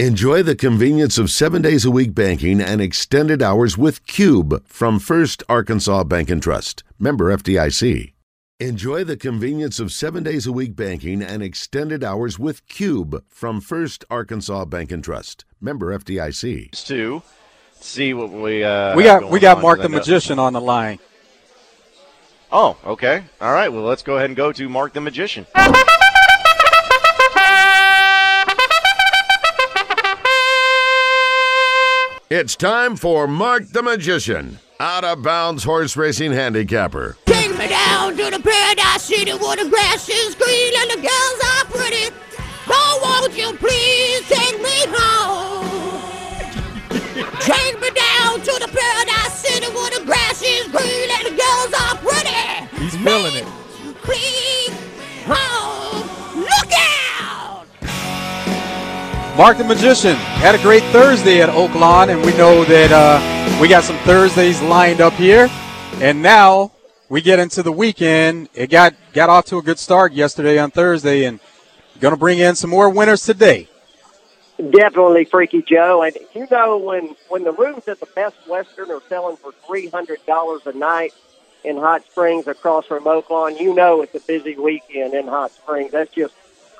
Enjoy the convenience of seven days a week banking and extended hours with Cube from First Arkansas Bank and Trust. Member FDIC. Enjoy the convenience of seven days a week banking and extended hours with Cube from First Arkansas Bank and Trust. Member FDIC. To see what we uh, we got we got Mark the Magician on the line. Oh, okay. All right. Well, let's go ahead and go to Mark the Magician. It's time for Mark the Magician, out of bounds horse racing handicapper. Take me down to the paradise city where the grass is green and the girls are pretty. Oh, won't you please take me home? Mark the Magician had a great Thursday at Oaklawn, and we know that uh, we got some Thursdays lined up here. And now we get into the weekend. It got got off to a good start yesterday on Thursday, and going to bring in some more winners today. Definitely Freaky Joe. And you know when when the rooms at the Best Western are selling for three hundred dollars a night in Hot Springs across from Oaklawn, you know it's a busy weekend in Hot Springs. That's just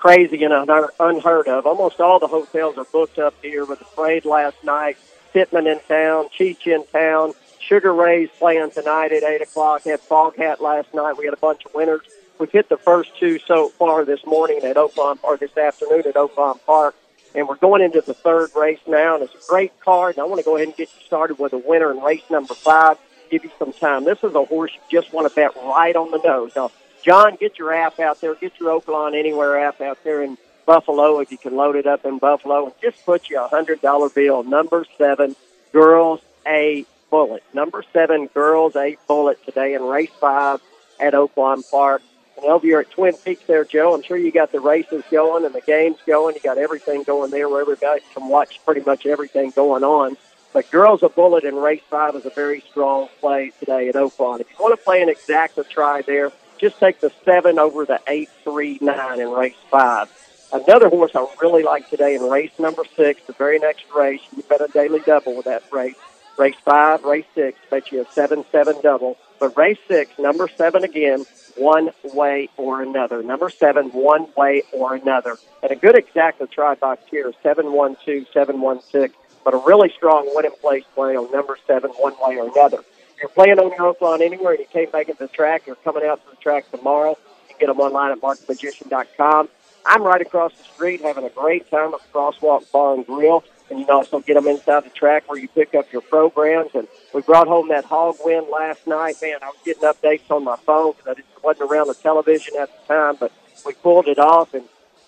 crazy and unheard of. Almost all the hotels are booked up here with the parade last night, Pittman in town, Cheech in town, Sugar Ray's playing tonight at eight o'clock. Had Foghat last night. We had a bunch of winners. We've hit the first two so far this morning at Oaklawn or this afternoon at Oaklawn Park. And we're going into the third race now, and it's a great card. And I want to go ahead and get you started with a winner in race number five. Give you some time. This is a horse you just want to bet right on the nose. Now, John, get your app out there. Get your Oaklawn Anywhere app out there in Buffalo if you can load it up in Buffalo. And just put you a hundred dollar bill. Number seven, girls a bullet. Number seven, girls a bullet today in race five at Oaklawn Park. And over at Twin Peaks there, Joe, I'm sure you got the races going and the games going. You got everything going there where everybody can watch pretty much everything going on. But Girls a Bullet in race five is a very strong play today at Oaklawn. If you want to play an exacta try there, just take the seven over the eight, three, nine in race five. Another horse I really like today in race number six, the very next race. You bet a daily double with that race. Race five, race six, bet you a seven, seven double. But race six, number seven again, one way or another. Number seven, one way or another. And a good exacta try box here, seven, one, two, seven, one, six. But a really strong winning place play on number seven, one way or another. You're playing on your Oaklawn anywhere and you can't make it to the track, you're coming out to the track tomorrow. You get them online at markmagician.com. I'm right across the street having a great time at the Crosswalk Bar and Grill. And you can also get them inside the track where you pick up your programs. And we brought home that hog win last night. Man, I was getting updates on my phone because I didn't, wasn't around the television at the time, but we pulled it off. And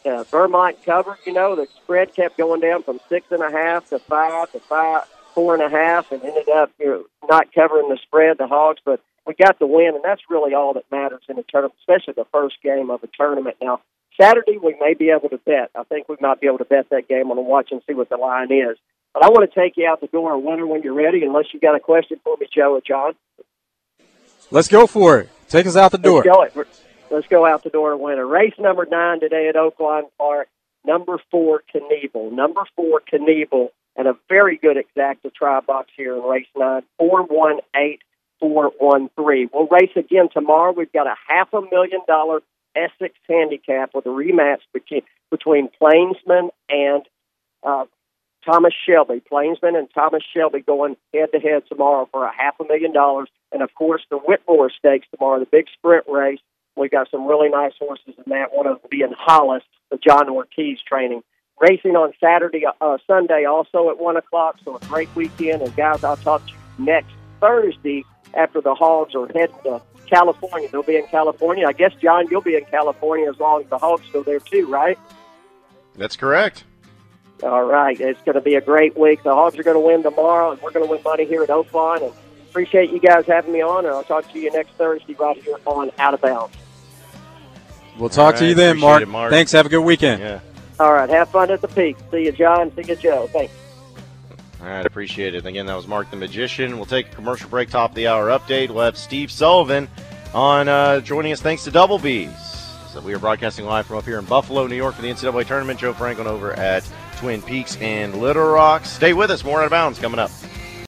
uh, Vermont covered, you know, the spread kept going down from six and a half to five to five, four and a half, and ended up you know, not covering the spread, the Hogs. But we got the win, and that's really all that matters in a tournament, especially the first game of a tournament. Now, Saturday we may be able to bet. I think we might be able to bet that game on a watch and see what the line is. But I want to take you out the door, winner, when you're ready. Unless you got a question for me, Joe or John. Let's go for it. Take us out the door. Let's go. Let's go out the door, winner. Race number nine today at Oaklawn Park. Number four, Knievel. Number four, Knievel, and a very good exacta try box here in race nine. Four one eight four one three. We'll race again tomorrow. We've got a half a million dollar Essex handicap with a rematch between between Plainsman and uh, Thomas Shelby. Plainsman and Thomas Shelby going head to head tomorrow for a half a million dollars. And of course, the Whitmore Stakes tomorrow, the big sprint race. We've got some really nice horses in that. One of them being Hollis, the John Ortiz training. Racing on Saturday, uh, Sunday also at one o'clock. So a great weekend. And guys, I'll talk to you next Thursday after the Hogs are heading to California. They'll be in California. I guess John, you'll be in California as long as the Hogs go there too, right? That's correct. All right. It's going to be a great week. The Hogs are going to win tomorrow, and we're going to win money here at Oaklawn. And appreciate you guys having me on. And I'll talk to you next Thursday right here on Out of Bounds. We'll talk All to you then, Mark. it, Mark. Thanks. Have a good weekend. Yeah. All right. Have fun at the peak. See you, John. See you, Joe. Thanks. All right, appreciate it. Again, that was Mark the Magician. We'll take a commercial break, top of the hour update. We'll have Steve Sullivan on uh, joining us thanks to Double B's. So we are broadcasting live from up here in Buffalo, New York for the NCAA tournament. Joe Franklin over at Twin Peaks and Little Rock. Stay with us. More out of bounds coming up.